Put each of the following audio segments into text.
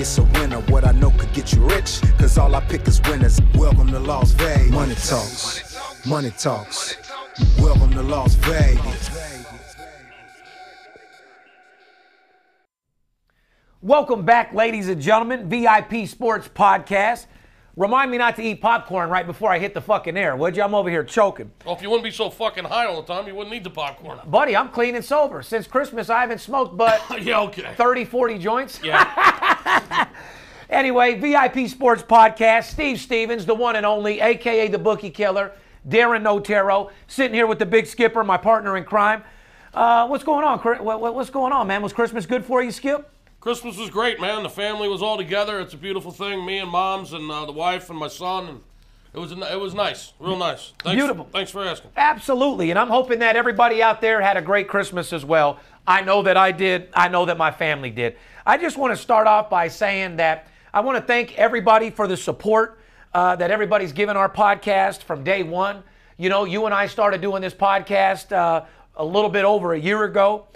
it's a winner. What I know could get you rich, cause all I pick is winners. Welcome to Las Vegas. Money talks, money talks. Welcome to Las Vegas. Welcome back, ladies and gentlemen. VIP Sports Podcast. Remind me not to eat popcorn right before I hit the fucking air, would you? I'm over here choking. Well, if you wouldn't be so fucking high all the time, you wouldn't need the popcorn. Buddy, I'm clean and sober. Since Christmas, I haven't smoked but yeah, okay. 30, 40 joints. Yeah. Anyway, VIP Sports Podcast, Steve Stevens, the one and only, aka the Bookie Killer, Darren Notero, sitting here with the big skipper, my partner in crime. Uh, what's going on? Chri- what- what- What's going on, man? Was Christmas good for you, Skip? Christmas was great, man. The family was all together. It's a beautiful thing. Me and mom's and uh, the wife and my son, and it was it was nice, real nice. Thanks, Beautiful. Thanks for asking. Absolutely. And I'm hoping that everybody out there had a great Christmas as well. I know that I did. I know that my family did. I just want to start off by saying that I want to thank everybody for the support uh, that everybody's given our podcast from day one. You know, you and I started doing this podcast uh, a little bit over a year ago.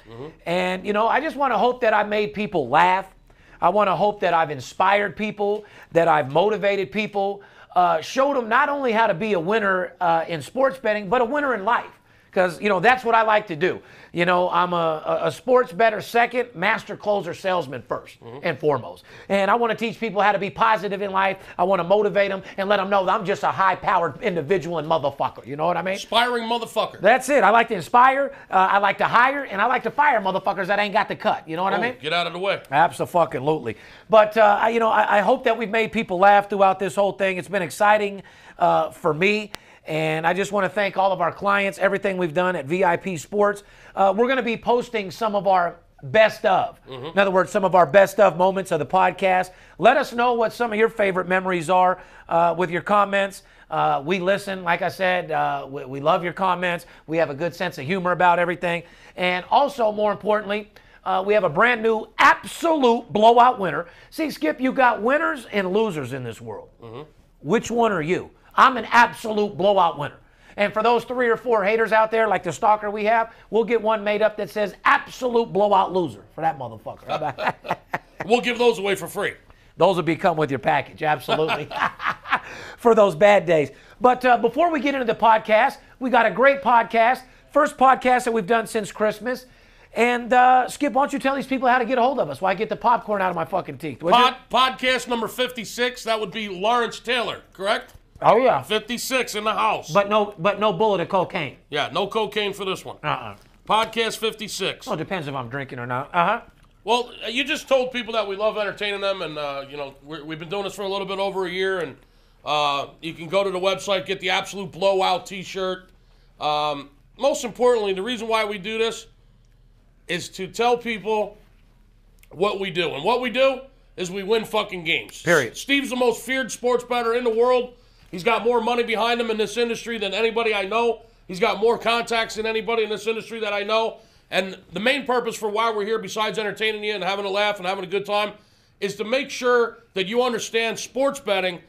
And, you know, I just want to hope that I made people laugh. I want to hope that I've inspired people, that I've motivated people, uh, showed them not only how to be a winner uh, in sports betting, but a winner in life. Because, you know, that's what I like to do. You know, I'm a, a, sports better second, master closer salesman 1st and foremost. And I want to teach people how to be positive in life. I want to motivate them and let them know that I'm just a high powered individual and motherfucker. You know what I mean? Inspiring motherfucker. That's it. I like to inspire, uh, I like to hire, and I like to fire motherfuckers that ain't got the cut. You know what I Oh, mean? get out of the way. Absolutely. But uh, I- you know, I, I hope that we've made people laugh throughout this whole thing. It's been exciting uh, for me, and I just want to thank all of our clients. Everything we've done at VIP Sports. Uh, we're going to be posting some of our best of. In other words, some of our best of moments of the podcast. Let us know what some of your favorite memories are uh, with your comments. Uh, we listen, like I said, uh, we, we love your comments. We have a good sense of humor about everything. And also, more importantly, uh, we have a brand new absolute blowout winner. See, Skip, you got winners and losers in this world. Which one are you? I'm an absolute blowout winner. And for those three or four haters out there, like the stalker we have, we'll get one made up that says absolute blowout loser for that motherfucker. We'll give those away for free. Those will be come with your package, absolutely. For those bad days. But uh, before we get into the podcast, we got a great podcast. First podcast that we've done since Christmas. And uh, Skip, why don't you tell these people how to get a hold of us? Why I get the popcorn out of my fucking teeth? Pod, podcast number 56, that would be Lawrence Taylor, correct? Oh yeah. 56 in the house. But no, but no bullet of cocaine. yeah, no cocaine for this one. Uh-uh. Podcast 56. Well, it depends if I'm drinking or not. Uh huh. Well, you just told people that we love entertaining them, and uh, you know we're, we've been doing this for a little bit over a year, and uh, you can go to the website, get the absolute blowout T-shirt. Um, most importantly, the reason why we do this is to tell people what we do, and what we do is we win fucking games. Period. Steve's the most feared sports bettor in the world. He's got more money behind him in this industry than anybody I know. He's got more contacts than anybody in this industry that I know. And the main purpose for why we're here, besides entertaining you and having a laugh and having a good time, is to make sure that you understand sports betting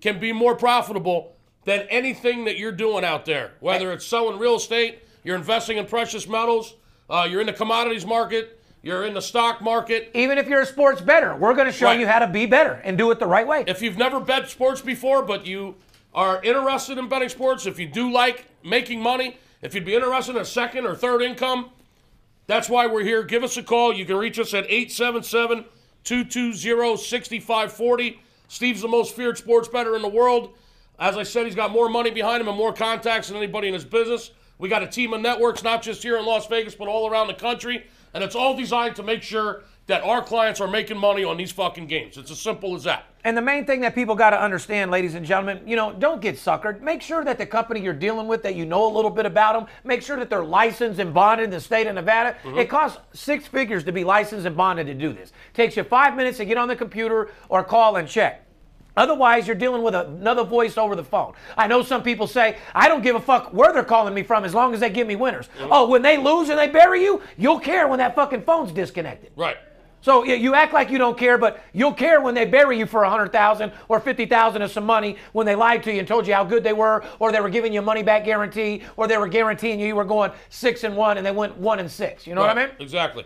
can be more profitable than anything that you're doing out there. Whether it's selling real estate, you're investing in precious metals, uh, you're in the commodities market, you're in the stock market. Even if you're a sports better, we're going to show Right. you how to be better and do it the right way. If you've never bet sports before, but you are interested in betting sports, if you do like making money, if you'd be interested in a second or third income, that's why we're here. Give us a call. You can reach us at 877 220 6540. Steve's the most feared sports bettor in the world. As I said, he's got more money behind him and more contacts than anybody in his business. We got a team of networks, not just here in Las Vegas, but all around the country. And it's all designed to make sure that our clients are making money on these fucking games. It's as simple as that. And the main thing that people got to understand, ladies and gentlemen, you know, don't get suckered. Make sure that the company you're dealing with, that you know a little bit about them, make sure that they're licensed and bonded in the state of Nevada. Mm-hmm. It costs six figures to be licensed and bonded to do this. Takes you five minutes to get on the computer or call and check. Otherwise, you're dealing with another voice over the phone. I know some people say, I don't give a fuck where they're calling me from as long as they give me winners. Mm-hmm. Oh, when they lose and they bury you, you'll care when that fucking phone's disconnected. Right. So you act like you don't care, but you'll care when they bury you for a hundred thousand or fifty thousand of some money when they lied to you and told you how good they were, or they were giving you a money back guarantee, or they were guaranteeing you you were going six and one and they went one and six. You know what I mean? Exactly.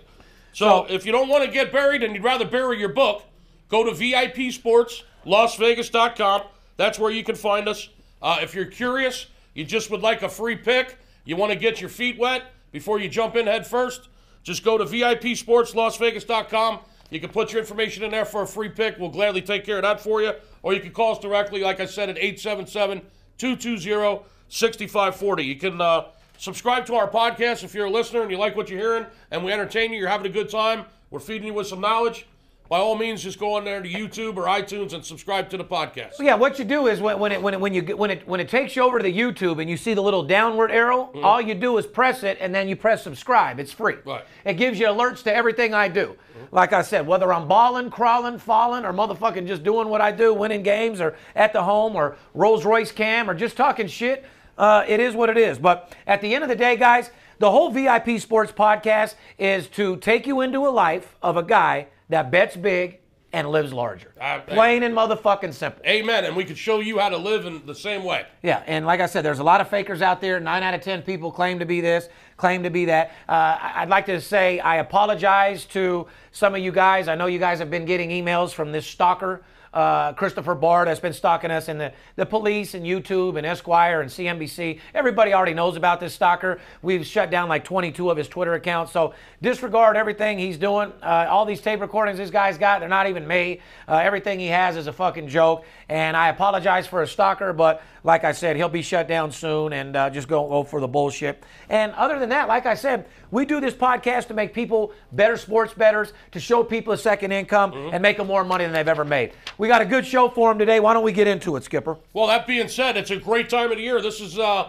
So, So- if you don't want to get buried and you'd rather bury your book, go to VIPSportsLasVegas.com. That's where you can find us. Uh, if you're curious, you just would like a free pick, you want to get your feet wet before you jump in head first, just go to VIP Sports, LasVegas.com. You can put your information in there for a free pick. We'll gladly take care of that for you. Or you can call us directly, like I said, at 877 220 6540. You can uh, subscribe to our podcast if you're a listener and you like what you're hearing and we entertain you, you're having a good time, we're feeding you with some knowledge. By all means, just go on there to YouTube or iTunes and subscribe to the podcast. Yeah, what you do is when, when it when it when you when it when it takes you over to the YouTube and you see the little downward arrow, all you do is press it and then you press subscribe. It's free. Right. It gives you alerts to everything I do. Like I said, whether I'm balling, crawling, falling, or motherfucking just doing what I do, winning games, or at the home, or Rolls Royce cam, or just talking shit, uh, it is what it is. But at the end of the day, guys, the whole VIP Sports podcast is to take you into a life of a guy that bets big and lives larger. Uh, Plain and motherfucking simple. Amen. And we can show you how to live in the same way. Yeah, and like I said, there's a lot of fakers out there. Nine out of ten people claim to be this, claim to be that. Uh, I'd like to say I apologize to some of you guys. I know you guys have been getting emails from this stalker. Uh, Christopher Bard has been stalking us, and the, the police and YouTube and Esquire and CNBC. Everybody already knows about this stalker. We've shut down like 22 of his Twitter accounts. So disregard everything he's doing. Uh, all these tape recordings this guy's got, they're not even me. Uh, everything he has is a fucking joke. And I apologize for a stalker, but like I said, he'll be shut down soon and uh, just go, go for the bullshit. And other than that, like I said, we do this podcast to make people better sports betters, to show people a second income and make them more money than they've ever made. We got a good show for him today. Why don't we get into it, Skipper? Well, that being said, it's a great time of the year. This is uh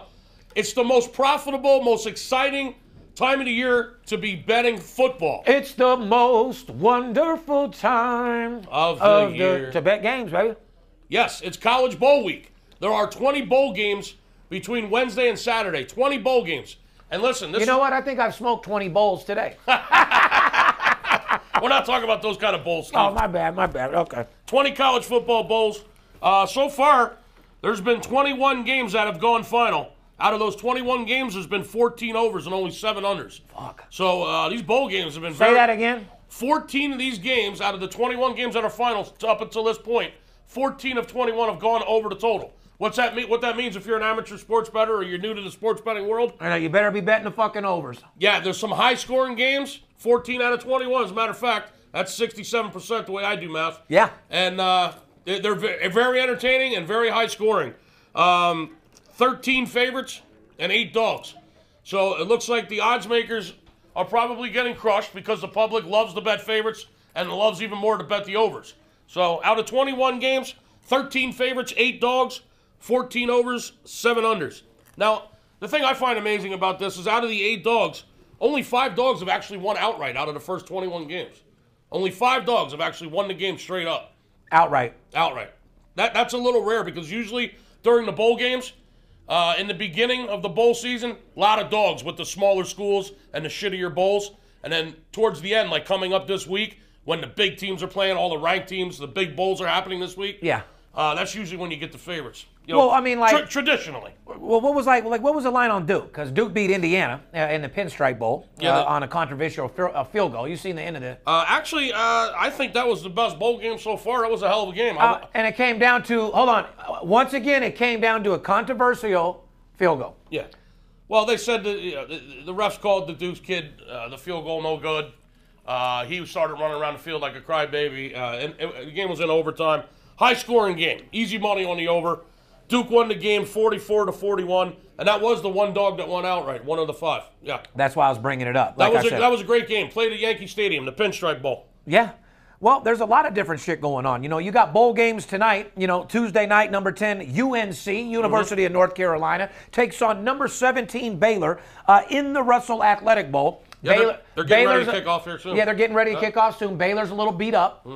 it's the most profitable, most exciting time of the year to be betting football. It's the most wonderful time Of the year. to bet games, baby. Yes, it's college bowl week. There are 20 bowl games between Wednesday and Saturday. 20 bowl games. And listen, this You know what? I think I've smoked 20 bowls today. we're not talking about those kind of bowls. Steve. oh, my bad, my bad. Okay. 20 college football bowls. Uh, so far, there's been 21 games that have gone final. Out of those 21 games, there's been 14 overs and only seven unders. Fuck. So uh, these bowl games have been Say very. that again. 14 of these games out of the 21 games that are finals up until this point, 14 of 21 have gone over the total. What's that mean? What that means if you're an amateur sports bettor or you're new to the sports betting world? I know you better be betting the fucking overs. Yeah, there's some high scoring games. 14 out of 21, as a matter of fact. That's 67% the way I do math. Yeah. And uh, they- they're very entertaining and very high scoring. Um, 13 favorites and eight dogs. So it looks like the odds makers are probably getting crushed because the public loves to bet favorites and loves even more to bet the overs. So out of 21 games, 13 favorites, eight dogs, 14 overs, seven unders. Now, the thing I find amazing about this is out of the eight dogs, only five dogs have actually won outright out of the first 21 games. Only five dogs have actually won the game straight up Outright. outright. That that's a little rare because usually during the bowl games, uh, in the beginning of the bowl season, a lot of dogs with the smaller schools and the shittier bowls, and then towards the end, like coming up this week when the big teams are playing, all the ranked teams, the big bowls are happening this week. Yeah. uh, that's usually when you get the favorites. You know, Well, I mean, like- tra- traditionally. Well, what was like like what was the line on Duke? Because Duke beat Indiana uh, in the Pinstripe Bowl Yeah, uh, the- on a controversial fil- uh, field goal. You seen the end of the. Uh, actually, uh, I think that was the best bowl game so far. That was a hell of a game. I- Uh, and it came down to hold on. Uh, Once again, it came down to a controversial field goal. Yeah. Well, they said that you know, the, the refs called the Duke's kid uh, the field goal no good. Uh, he started running around the field like a crybaby. Uh, and, and the game was in overtime. High scoring game. Easy money on the over. Duke won the game 44 to 41, and that was the one dog that won outright, one of the five. Yeah. That's why I was bringing it up. That was a, that was a great game. Played at Yankee Stadium, the Pinstripe Bowl. Yeah. Well, there's a lot of different shit going on. You know, you got bowl games tonight. You know, Tuesday night, number 10, UNC, University of North Carolina, takes on number 17, Baylor, uh, in the Russell Athletic Bowl. Yeah, they're- they're getting ready to Baylor's- kick off here soon. Yeah, they're getting ready to Yeah. kick off soon. Baylor's a little beat up.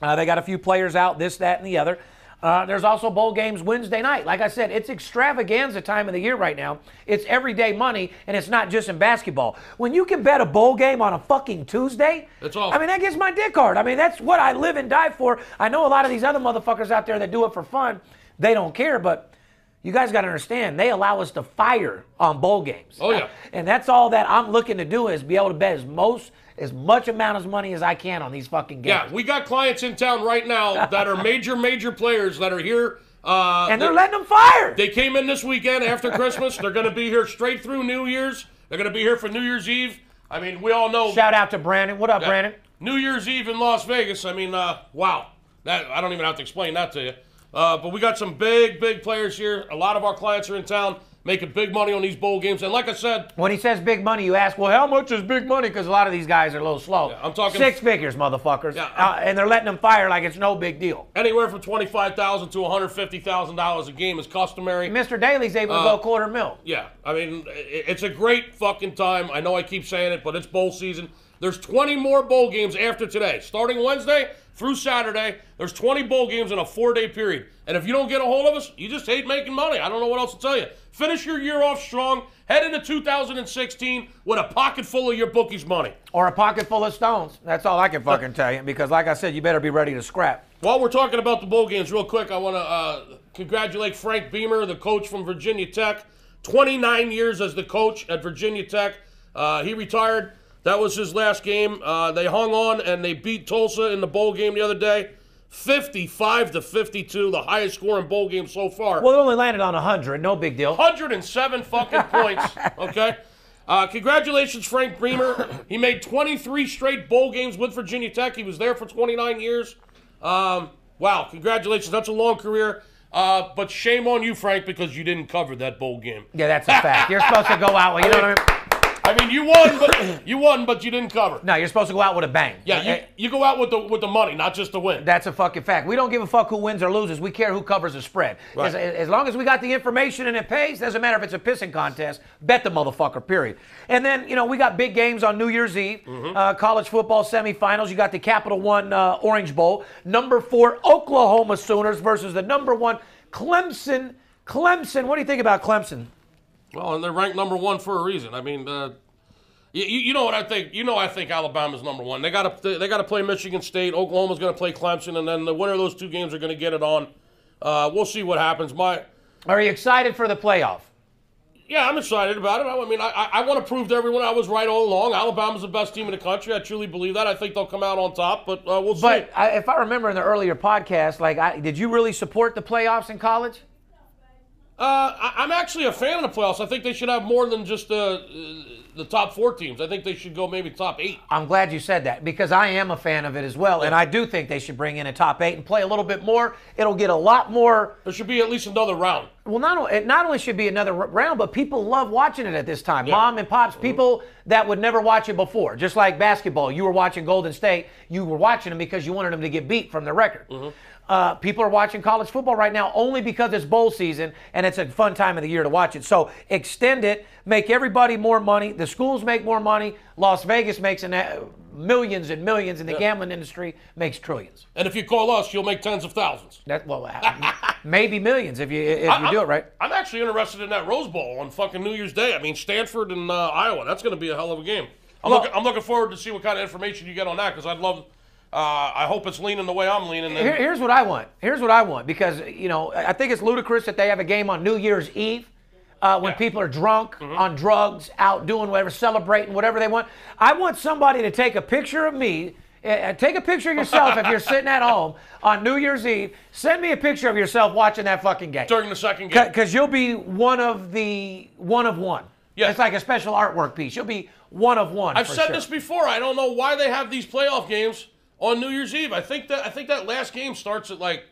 Uh, they got a few players out, this, that, and the other. Uh, there's also bowl games Wednesday night. Like I said, it's extravaganza time of the year right now. It's everyday money, and it's not just in basketball. When you can bet a bowl game on a fucking Tuesday, That's all. I mean, that gets my dick hard. I mean, that's what I live and die for. I know a lot of these other motherfuckers out there that do it for fun, they don't care, but you guys got to understand, they allow us to fire on bowl games. Oh, yeah. And that's all that I'm looking to do is be able to bet as most, as much amount of money as I can on these fucking games. Yeah, we got clients in town right now that are major, major players that are here. Uh, and they're they- letting them fire. They came in this weekend after Christmas. They're going to be here straight through New Year's. They're going to be here for New Year's Eve. I mean, we all know Shout out to Brandon. What up, Yeah. Brandon? New Year's Eve in Las Vegas. I mean, uh, wow. That I don't even have to explain that to you. Uh, but we got some big, big players here. A lot of our clients are in town making big money on these bowl games. And like I said, When he says big money, you ask, well, how much is big money? Because a lot of these guys are a little slow. I'm talking- six figures, motherfuckers. Yeah, Uh, and they're letting them fire like it's no big deal. anywhere from twenty-five thousand to one hundred fifty thousand dollars a game is customary. Mr. Daly's able to Uh, go quarter mil. Yeah, I mean, it's a great fucking time. I know I keep saying it, but it's bowl season. There's 20 more bowl games after today. Starting Wednesday through Saturday, there's 20 bowl games in a four day period. And if you don't get a hold of us, you just hate making money. I don't know what else to tell you. Finish your year off strong. Head into 2016 with a pocket full of your bookies' money. Or a pocket full of stones. That's all I can fucking tell you. Because, like I said, you better be ready to scrap. While we're talking about the bowl games, real quick, I want to uh, congratulate Frank Beamer, the coach from Virginia Tech. 29 years as the coach at Virginia Tech. Uh, he retired. That was his last game. Uh, they hung on and they beat Tulsa in the bowl game the other day, 55 to 52, the highest scoring bowl game so far. Well, it only landed on 100. No big deal. 107 fucking points. Okay. Uh, congratulations, Frank Beamer. He made 23 straight bowl games with Virginia Tech. He was there for 29 years. Um, wow, congratulations. That's a long career. Uh, but shame on you, Frank, because you didn't cover that bowl game. Yeah, that's a fact. You're supposed to go out with, you know what I mean? I mean, you won, but you won, but you didn't cover. No, you're supposed to go out with a bang. Yeah, you, you go out with the with the money, not just the win. That's a fucking fact. We don't give a fuck who wins or loses. We care who covers the spread. Right. As, as long as we got the information and it pays, doesn't matter if it's a pissing contest. Bet the motherfucker, period. And then, you know, we got big games on New Year's Eve. Mm-hmm. Uh, college football semifinals. You got the Capital One uh, Orange Bowl. Number four, Oklahoma Sooners versus the number one, Clemson. Clemson. What do you think about Clemson? Well, and they're ranked number one for a reason. I mean, uh, you, you know what I think? You know I think Alabama's number one. They got to they got to play Michigan State. Oklahoma's going to play Clemson, and then the winner of those two games are going to get it on. Uh, we'll see what happens. My Are you excited for the playoff? yeah, I'm excited about it. I mean, I, I, I want to prove to everyone I was right all along. Alabama's the best team in the country. I truly believe that. I think they'll come out on top, but uh, we'll see. But I, if I remember in the earlier podcast, like, I, did you really support the playoffs in college? Uh, I, I'm actually a fan of the playoffs. I think they should have more than just uh, uh, the top four teams. I think they should go maybe top eight. I'm glad you said that because I am a fan of it as well, and I do think they should bring in a top eight and play a little bit more. It'll get a lot more. There should be at least another round. Well, not it not only should be another round, but people love watching it at this time. Mom and pops, people that would never watch it before. Just like basketball, you were watching Golden State, you were watching them because you wanted them to get beat from the record. Uh, people are watching college football right now only because it's bowl season and it's a fun time of the year to watch it. So extend it, make everybody more money. The schools make more money. Las Vegas makes an, uh, millions and millions, and the gambling industry makes trillions. And if you call us, you'll make tens of thousands. That well, uh, maybe millions if you if you I'm- do it right. I'm actually interested in that Rose Bowl on fucking New Year's Day. I mean, Stanford and uh, Iowa. That's going to be a hell of a game. I'm, Well- looking, I'm looking forward to see what kind of information you get on that because I'd love. Uh, I hope it's leaning the way I'm leaning. Here, here's what I want. Here's what I want because you know I think it's ludicrous that they have a game on New Year's Eve. Uh, when Yeah. people are drunk, on drugs, out doing whatever, celebrating whatever they want, I want somebody to take a picture of me. Uh, take a picture of yourself if you're sitting at home on New Year's Eve. Send me a picture of yourself watching that fucking game. during the second game. Because you'll be one of the one of one. Yeah. It's like a special artwork piece. You'll be one of one. I've said sure. this before. I don't know why they have these playoff games on New Year's Eve. I think that I think that last game starts at like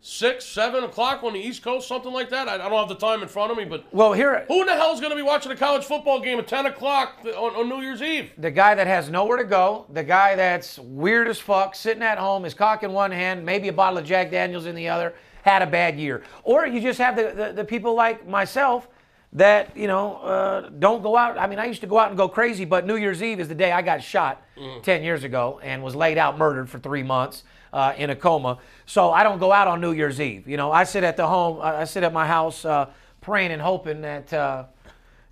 six, seven o'clock on the East Coast, something like that. I, I don't have the time in front of me, but Well, here, who in the hell is going to be watching a college football game at ten o'clock on, on New Year's Eve? the guy that has nowhere to go, the guy that's weird as fuck, sitting at home, his cock in one hand, maybe a bottle of Jack Daniels in the other, had a bad year. Or you just have the, the, the people like myself that, you know, uh, don't go out. I mean, I used to go out and go crazy, but New Year's Eve is the day I got shot 10 years ago and was laid out murdered for three months. uh, in a coma. So I don't go out on New Year's Eve. You know, I sit at the home, I sit at my house uh, praying and hoping that, uh,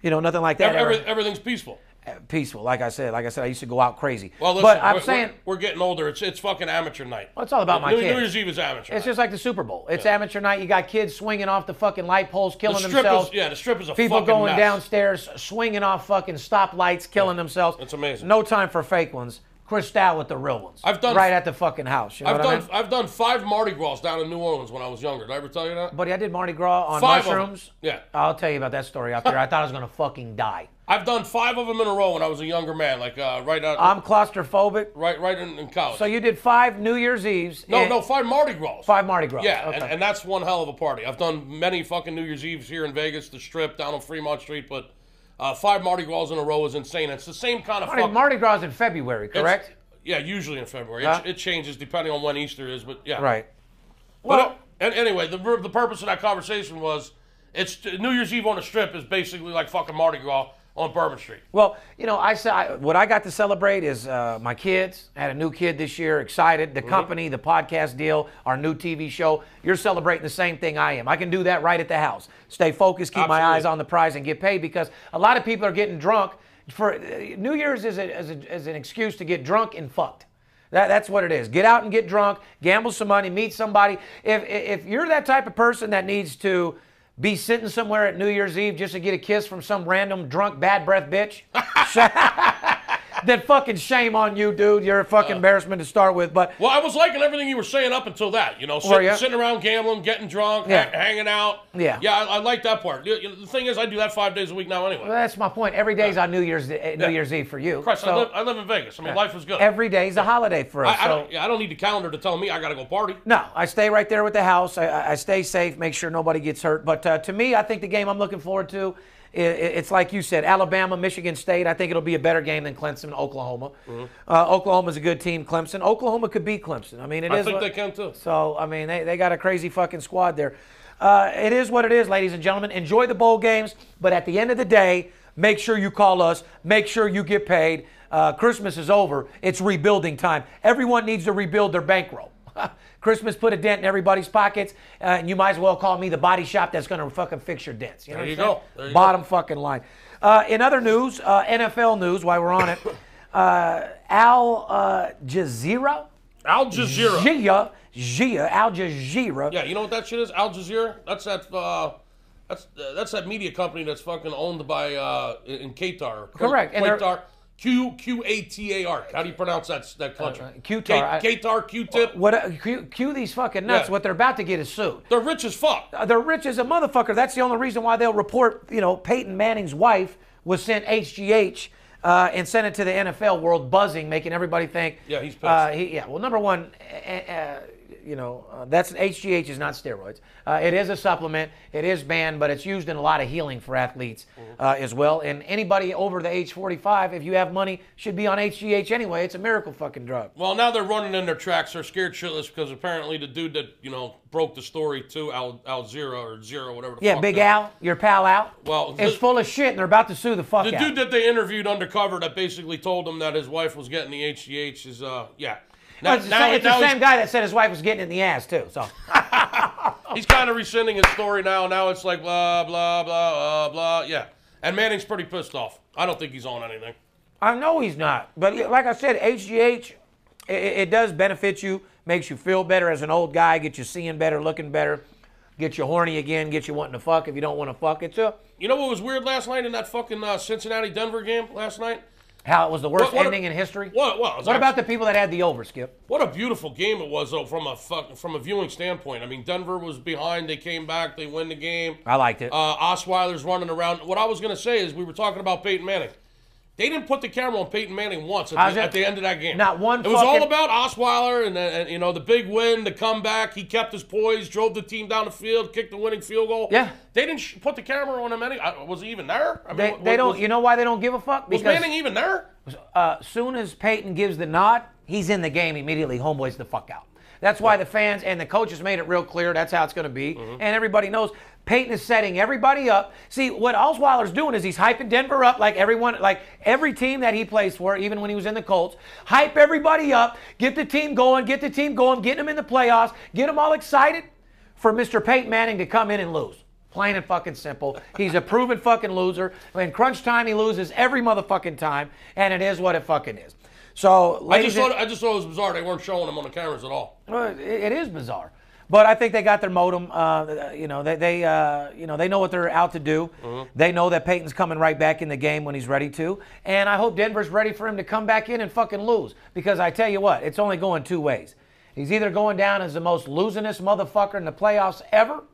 you know, nothing like that. Every, ever- everything's peaceful. Peaceful. Like I said, like I said, I used to go out crazy. Well, listen, but I'm we're, saying we're, we're getting older. It's it's fucking amateur night. Well, it's all about my New, kids. New Year's Eve is amateur. it's night. just like the Super Bowl. It's amateur night. You got kids swinging off the fucking light poles, killing the themselves. is yeah. The strip is a People going mess. downstairs, swinging off fucking stoplights, killing themselves. it's amazing. No time for fake ones. Cristal with the real ones. I've done- right at the fucking house. You know I've what I done mean? I've done five Mardi Gras down in New Orleans when I was younger. Did I ever tell you that? Buddy, I did Mardi Gras on Five mushrooms. Yeah. I'll tell you about that story out there. I thought I was gonna fucking die. I've done five of them in a row when I was a younger man, like uh, right out, I'm claustrophobic. right right in, in college. So you did five New Year's Eves. no, no, five Mardi Gras. Five Mardi Gras. Yeah, Okay. and, and that's one hell of a party. I've done many fucking New Year's Eves here in Vegas, the Strip, down on Fremont Street, but uh, five Mardi Gras in a row is insane. It's the same kind of Mardi, fuck- Mardi Gras in February, it's- correct? Yeah, usually in February. Huh? It, it changes depending on when Easter is, but yeah. Right. But Well- uh, and anyway, the the purpose of that conversation was it's New Year's Eve on the Strip is basically like fucking Mardi Gras on Bourbon Street. Well, you know, I said what I got to celebrate is uh, my kids. I had a new kid this year. Excited. The company, the podcast deal, our new TV show. You're celebrating the same thing I am. I can do that right at the house. Stay focused, keep my eyes on the prize, and get paid because a lot of people are getting drunk. For uh, New Year's is, a, is, a, is an excuse to get drunk and fucked. That, that's what it is. Get out and get drunk, gamble some money, meet somebody. If if you're that type of person that needs to be sitting somewhere at New Year's Eve just to get a kiss from some random drunk bad breath bitch, then fucking shame on you, dude. You're a Uh. fucking embarrassment to start with. But Well, I was liking everything you were saying up until that. You know, Were sitting, sitting around gambling, getting drunk, Yeah. ha- hanging out. Yeah. Yeah, I, I like that part. You- you- The thing is, I do that five days a week now anyway. that's my point. Every day's on New Year's uh, New Yeah. Year's Eve for you. Christ, I, live, I live in Vegas. I mean, life is good. every day's a holiday for us. I, I, so- don't, yeah, I don't need the calendar to tell me I got to go party. No, I stay right there with the house. I- I, I stay safe, make sure nobody gets hurt. But uh, to me, I think the game I'm looking forward to, i- i it's like you said, Alabama, Michigan State. I think it'll be a better game than Clemson, Oklahoma. Mm-hmm. Uh, Oklahoma's a good team. Clemson, Oklahoma could beat Clemson. I mean, it is. I think what- they can too. So I mean, they, they got a crazy fucking squad there. Uh, it is what it is, ladies and gentlemen. Enjoy the bowl games, but at the end of the day, make sure you call us. Make sure you get paid. Uh, Christmas is over. It's rebuilding time. Everyone needs to rebuild their bankroll. Christmas put a dent in everybody's pockets, uh, and you might as well call me the body shop that's going to fucking fix your dents. You know There you go. There you Bottom fucking line. Uh, in other news, uh, NFL news, while we're on it, uh, Al uh, Jazeera. Al Jazeera. Gia, Gia, Al Jazeera. Yeah, you know what that shit is? Al Jazeera. That's that. Uh, that's that's that media company that's fucking owned by uh, in Qatar. Correct, Qatar. Q Q A T A R. How do you pronounce that that country? Uh, Qatar, Qatar. Q-tip. What? Uh, cue, cue these fucking nuts. Yeah. What they're about to get is sued. They're rich as fuck. Uh, They're rich as a motherfucker. That's the only reason why they'll report. You know, Peyton Manning's wife was sent HGH uh, and sent it to the NFL world, buzzing, making everybody think. Yeah, he's pissed. Uh, he, yeah. Well, number one, uh, uh, you know, uh, that's HGH is not steroids. Uh, it is a supplement. It is banned, but it's used in a lot of healing for athletes Mm-hmm. uh, as well. And anybody over the age 45, if you have money, should be on HGH anyway. It's a miracle fucking drug. Well, now they're running in their tracks. They're scared shitless because apparently the dude that you know broke the story to Al Al Zero or Zero whatever. The Yeah, Big that- Al, your pal Al. Well, is full of shit, and they're about to sue the fuck The out. dude that they interviewed undercover that basically told him that his wife was getting the HGH is uh yeah. Now, it's the, now- same, it's the same guy that said his wife was getting in the ass too. So He's kind of rescinding his story now. Now it's like blah blah blah blah blah. Yeah, and Manning's pretty pissed off. I don't think he's on anything. I know he's not, but like I said, HGH, it, it does benefit you, makes you feel better as an old guy, get you seeing better, looking better, get you horny again, get you wanting to fuck if you don't want to fuck. It's a, You know what was weird last night in that fucking uh, Cincinnati Denver game last night? How it was the worst What- what- ending in history. What? What, What about the people that had the over, Skip? What a beautiful game it was, though, from a fuck, from a viewing standpoint. I mean, Denver was behind. They came back. They win the game. I liked it. Uh, Osweiler's running around. What I was going to say is we were talking about Peyton Manning. They didn't put the camera on Peyton Manning once at, the, at the end of that game. Not one It was all about Osweiler and, and you know the big win, the comeback. He kept his poise, drove the team down the field, kicked the winning field goal. Yeah. They didn't sh- put the camera on him. Any? I- Was he even there? I mean, they, they don't. Was, you know why they don't give a fuck? was Because Manning even there? uh, as soon as Peyton gives the nod, he's in the game immediately. Homeboys the fuck out. That's why the fans and the coaches made it real clear. That's how it's going to be, Mm-hmm. and everybody knows Peyton is setting everybody up. See, what Osweiler's doing is he's hyping Denver up like everyone, like every team that he plays for, even when he was in the Colts. Hype everybody up, get the team going, get the team going, get them in the playoffs, get them all excited for Mr. Peyton Manning to come in and lose. Plain and fucking simple. He's a proven fucking loser. In crunch time, he loses every motherfucking time, and it is what it fucking is. So, I just and- thought I just thought it was bizarre. They weren't showing him on the cameras at all. it is bizarre, but I think they got their modem. Uh, you know, they, they uh, you know they know what they're out to do. They know that Peyton's coming right back in the game when he's ready to, and I hope Denver's ready for him to come back in and fucking lose. Because I tell you what, it's only going two ways. He's either going down as the most losingest motherfucker in the playoffs ever,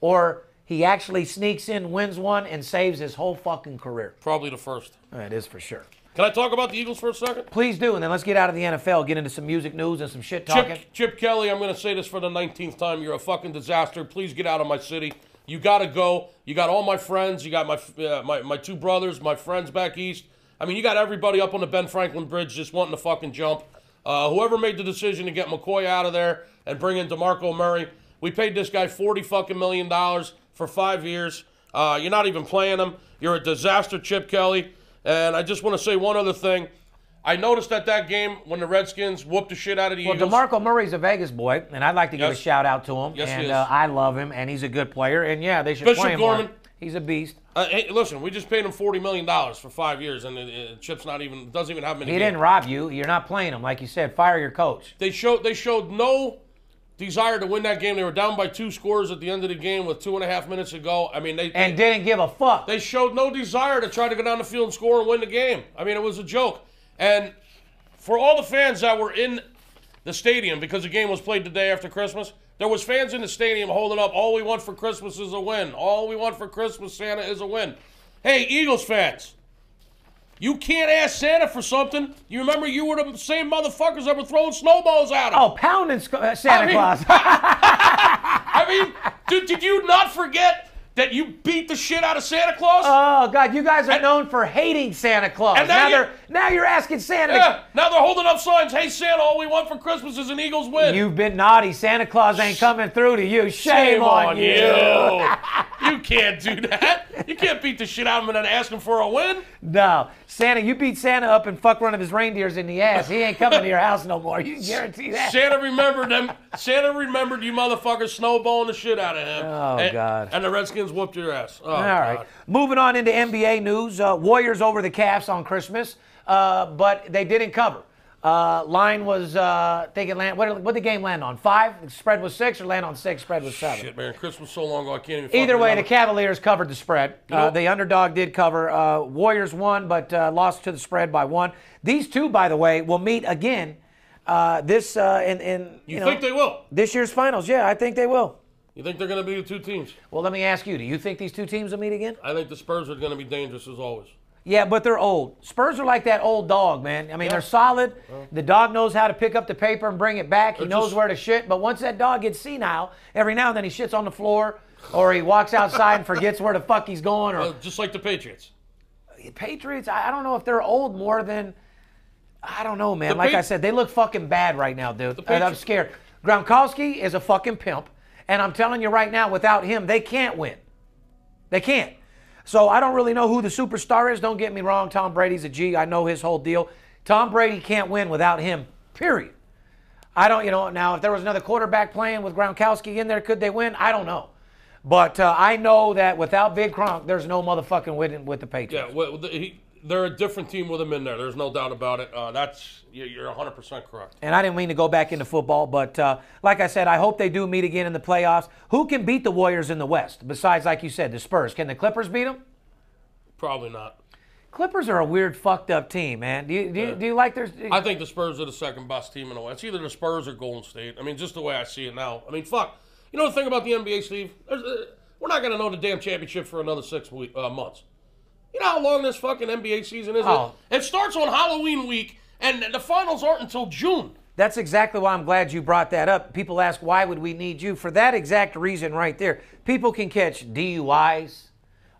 or he actually sneaks in, wins one, and saves his whole fucking career. Probably the first. It is for sure. Can I talk about the Eagles for a second? Please do, and then let's get out of the NFL, get into some music news and some shit talking. Chip, Chip Kelly, I'm going to say this for the 19th time. You're a fucking disaster. Please get out of my city. You got to go. You got all my friends. You got my, uh, my my two brothers, my friends back east. I mean, you got everybody up on the Ben Franklin Bridge just wanting to fucking jump. Uh, whoever made the decision to get McCoy out of there and bring in DeMarco Murray, we paid this guy 40 fucking million dollars for five years. Uh, you're not even playing him. You're a disaster, Chip Kelly. And I just want to say one other thing. I noticed at that game when the Redskins whooped the shit out of the Well, Eagles. DeMarco Murray's a Vegas boy, and I'd like to give Yes. a shout out to him. Yes, he and is. Uh, I love him, and he's a good player. And yeah, they should Bishop play him Gorman. more. He's a beast. Uh, hey, listen, we just paid him forty million dollars for five years, and it, it, Chip's not even doesn't even have many. He games. didn't rob you. You're not playing him, like you said. Fire your coach. They showed they showed no desire to win that game. They were down by two scores at the end of the game with two and a half minutes to go. I mean, they And they, didn't give a fuck. they showed no desire to try to go down the field and score and win the game. I mean, it was a joke. And for all the fans that were in the stadium because the game was played the day after Christmas, there was fans in the stadium holding up. All we want for Christmas is a win. All we want for Christmas, Santa, is a win. Hey, Eagles fans. You can't ask Santa for something. You remember you were the same motherfuckers that were throwing snowballs at him. oh, pounding uh, Santa I mean- Claus. I mean, dude, did you not forget that you beat the shit out of Santa Claus? oh God, you guys are known for hating Santa Claus. And now now, you- they're now you're asking Santa. to- yeah. Now they're holding up signs. Hey, Santa, all we want for Christmas is an Eagles win. You've been naughty. Santa Claus ain't coming through to you. Shame, Shame on, you. you can't do that. You can't beat the shit out of him and then ask him for a win. No, Santa, you beat Santa up and fuck one of his reindeers in the ass. He ain't coming to your house no more. You guarantee that. Santa remembered them. Santa remembered you motherfuckers snowballing the shit out of him. Oh, and, God. And the Redskins whooped your ass. Oh, All right. God. Moving on into NBA news. Uh, Warriors over the Cavs on Christmas, uh, but they didn't cover. Uh, line was, uh, I think it land. What what did the game land on? Five. The spread was six, or land on six. Spread was seven. Shit, man. Christmas so long ago, I can't even. Either way, the. Cavaliers covered the spread. Uh, know- the underdog did cover. Uh, Warriors won, but uh, lost to the spread by one. These two, by the way, will meet again. Uh, this uh, in, in You, know, think they will? this year's finals. Yeah, I think they will. You think they're going to be the two teams? Well, let me ask you: Do you think these two teams will meet again? I think the Spurs are going to be dangerous as always. Yeah, but they're old. Spurs are like that old dog, man. I mean, they're solid. The dog knows how to pick up the paper and bring it back. He knows just- where to shit. But once that dog gets senile, every now and then he shits on the floor, or he walks outside and forgets where the fuck he's going. Or just like the Patriots. Patriots, I don't know if they're old more than. I don't know, man. The like I said, they look fucking bad right now, dude. And I'm scared. Gronkowski is a fucking pimp, and I'm telling you right now, without him, they can't win. They can't. So I don't really know who the superstar is. Don't get me wrong. Tom Brady's a G. I know his whole deal. Tom Brady can't win without him. Period. I don't, you know. Now, if there was another quarterback playing with Gronkowski in there, could they win? I don't know. But uh, I know that without Big Gronk, there's no motherfucking winning with the Patriots. Yeah, well, he, they're a different team with him in there. There's no doubt about it. Uh, that's you- you're 100 percent correct. And I didn't mean to go back into football, but uh, like I said, I hope they do meet again in the playoffs. Who can beat the Warriors in the West besides, like you said, the Spurs? Can the Clippers beat them? Probably not. Clippers are a weird, fucked up team, man. Do you do you, do you like their? I think the Spurs are the second best team in the West. It's either the Spurs or Golden State. I mean, just the way I see it now. I mean, fuck. You know the thing about the NBA, Steve? Uh, we're not going to know the damn championship for another six week, uh, months. You know how long this fucking NBA season is? Oh. It starts on Halloween week, and the finals aren't until June. That's exactly why I'm glad you brought that up. People ask why would we need you for that exact reason right there. People can catch DUIs,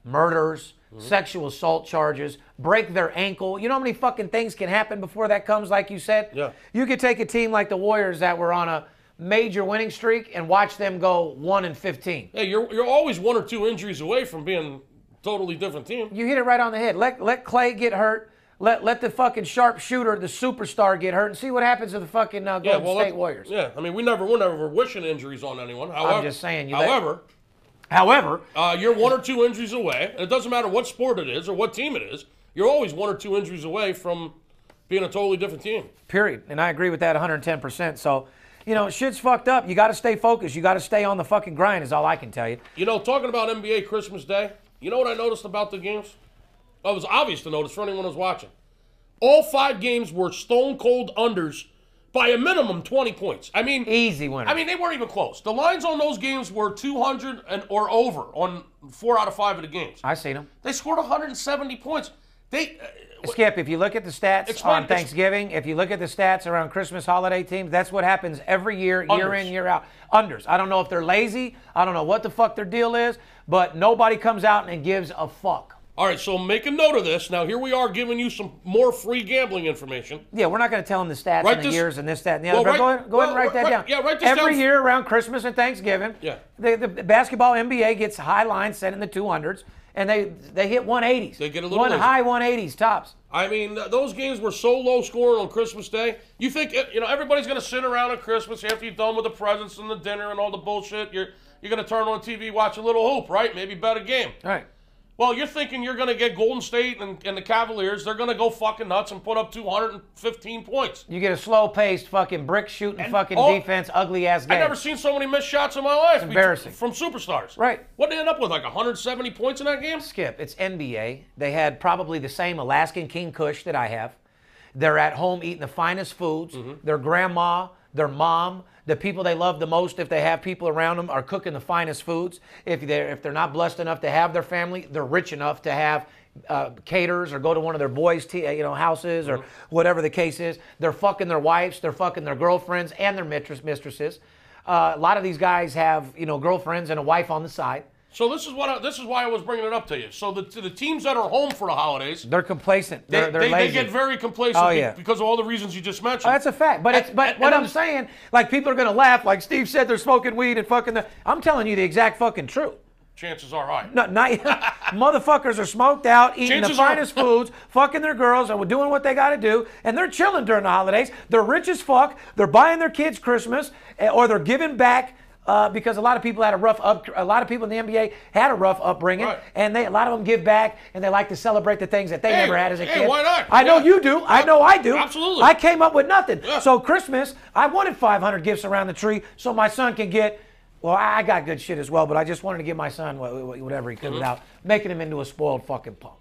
murders, mm-hmm. sexual assault charges, break their ankle. You know how many fucking things can happen before that comes, like you said? Yeah. You could take a team like the Warriors that were on a major winning streak and watch them go one and fifteen. Hey, you're you're always one or two injuries away from being totally different team. You hit it right on the head. Let let Clay get hurt. Let let the fucking sharpshooter, the superstar, get hurt, and see what happens to the fucking uh, Golden State let's- Warriors. Yeah, I mean, we never we're never wishing injuries on anyone. However, I'm just saying, you let- however, However, uh, you're one or two injuries away, and it doesn't matter what sport it is or what team it is. You're always one or two injuries away from being a totally different team. period. And I agree with that 110%. So, you know, shit's fucked up. You got to stay focused. You got to stay on the fucking grind. Is all I can tell you. You know, talking about NBA Christmas Day, you know what I noticed about the games? Well, it was obvious to notice for anyone who was watching. All five games were stone cold unders by a minimum 20 points. I mean, Easy winner. I mean, they weren't even close. The lines on those games were 200 and or over on four out of five of the games. I seen them. They scored 170 points. They uh, Skip, if you look at the stats Explain- on Thanksgiving, if you look at the stats around Christmas holiday teams, that's what happens every year, year in, year out. Unders. I don't know if they're lazy. I don't know what the fuck their deal is, but nobody comes out and gives a fuck. all right. So make a note of this. Now here we are giving you some more free gambling information. Yeah, we're not going to tell them the stats Write and the this- years and this, that, and the Well, other. but write- go ahead, go ahead and write that down. yeah, write this Every down. year around Christmas and Thanksgiving, Yeah. the, the basketball NBA gets high lines set in the 200s, and they they hit 180s. They get a little One lazy. high 180s tops. I mean, those games were so low scoring on Christmas Day. You think uh, you know everybody's going to sit around at Christmas after you're done with the presents and the dinner and all the bullshit? You're you're going to turn on TV, watch a little hoop, right? Maybe bet a game. All right. Well, you're thinking you're going to get Golden State and, and the Cavaliers. They're going to go fucking nuts and put up 215 points. You get a slow paced fucking brick shooting fucking oh, defense, ugly ass game. I've never seen so many missed shots in my life. It's embarrassing. From superstars. Right. What did they end up with? Like 170 points in that game? Skip, it's NBA. They had probably the same Alaskan King Kush that I have. They're at home eating the finest foods. Mm-hmm. Their grandma, their mom, the people they love the most, if they have people around them, are cooking the finest foods. If they're if they're not blessed enough to have their family, they're rich enough to have uh, caterers or go to one of their boys' t- uh, you know houses or Mm-hmm. whatever the case is. They're fucking their wives, they're fucking their girlfriends and their mistress mistresses. Uh, a lot of these guys have you know girlfriends and a wife on the side. So this is what I, this is why I was bringing it up to you. So the the teams that are home for the holidays, They're complacent. they, They're, they're they, they get very complacent Oh, yeah. because of all the reasons you just mentioned. Oh, that's a fact. But it's but and- what and I'm saying, like people are gonna laugh, like Steve said they're smoking weed and fucking the I'm telling you the exact fucking truth. Chances are high. No, not, motherfuckers are smoked out, eating Chances the finest foods, fucking their girls, and doing what they got to do, and they're chilling during the holidays. They're rich as fuck. They're buying their kids Christmas, eh, or they're giving back. Uh, because a lot of people had a rough up, a lot of people in the NBA had a rough upbringing, Right. and they a lot of them give back, and they like to celebrate the things that they Hey, never had as a hey, kid. why not? I know you do. I know I do. Absolutely. I came up with nothing. Yeah. So Christmas, I wanted 500 gifts around the tree so my son can get. Well, I got good shit as well, but I just wanted to give my son wha- wha- whatever he could Mm-hmm. without making him into a spoiled fucking punk.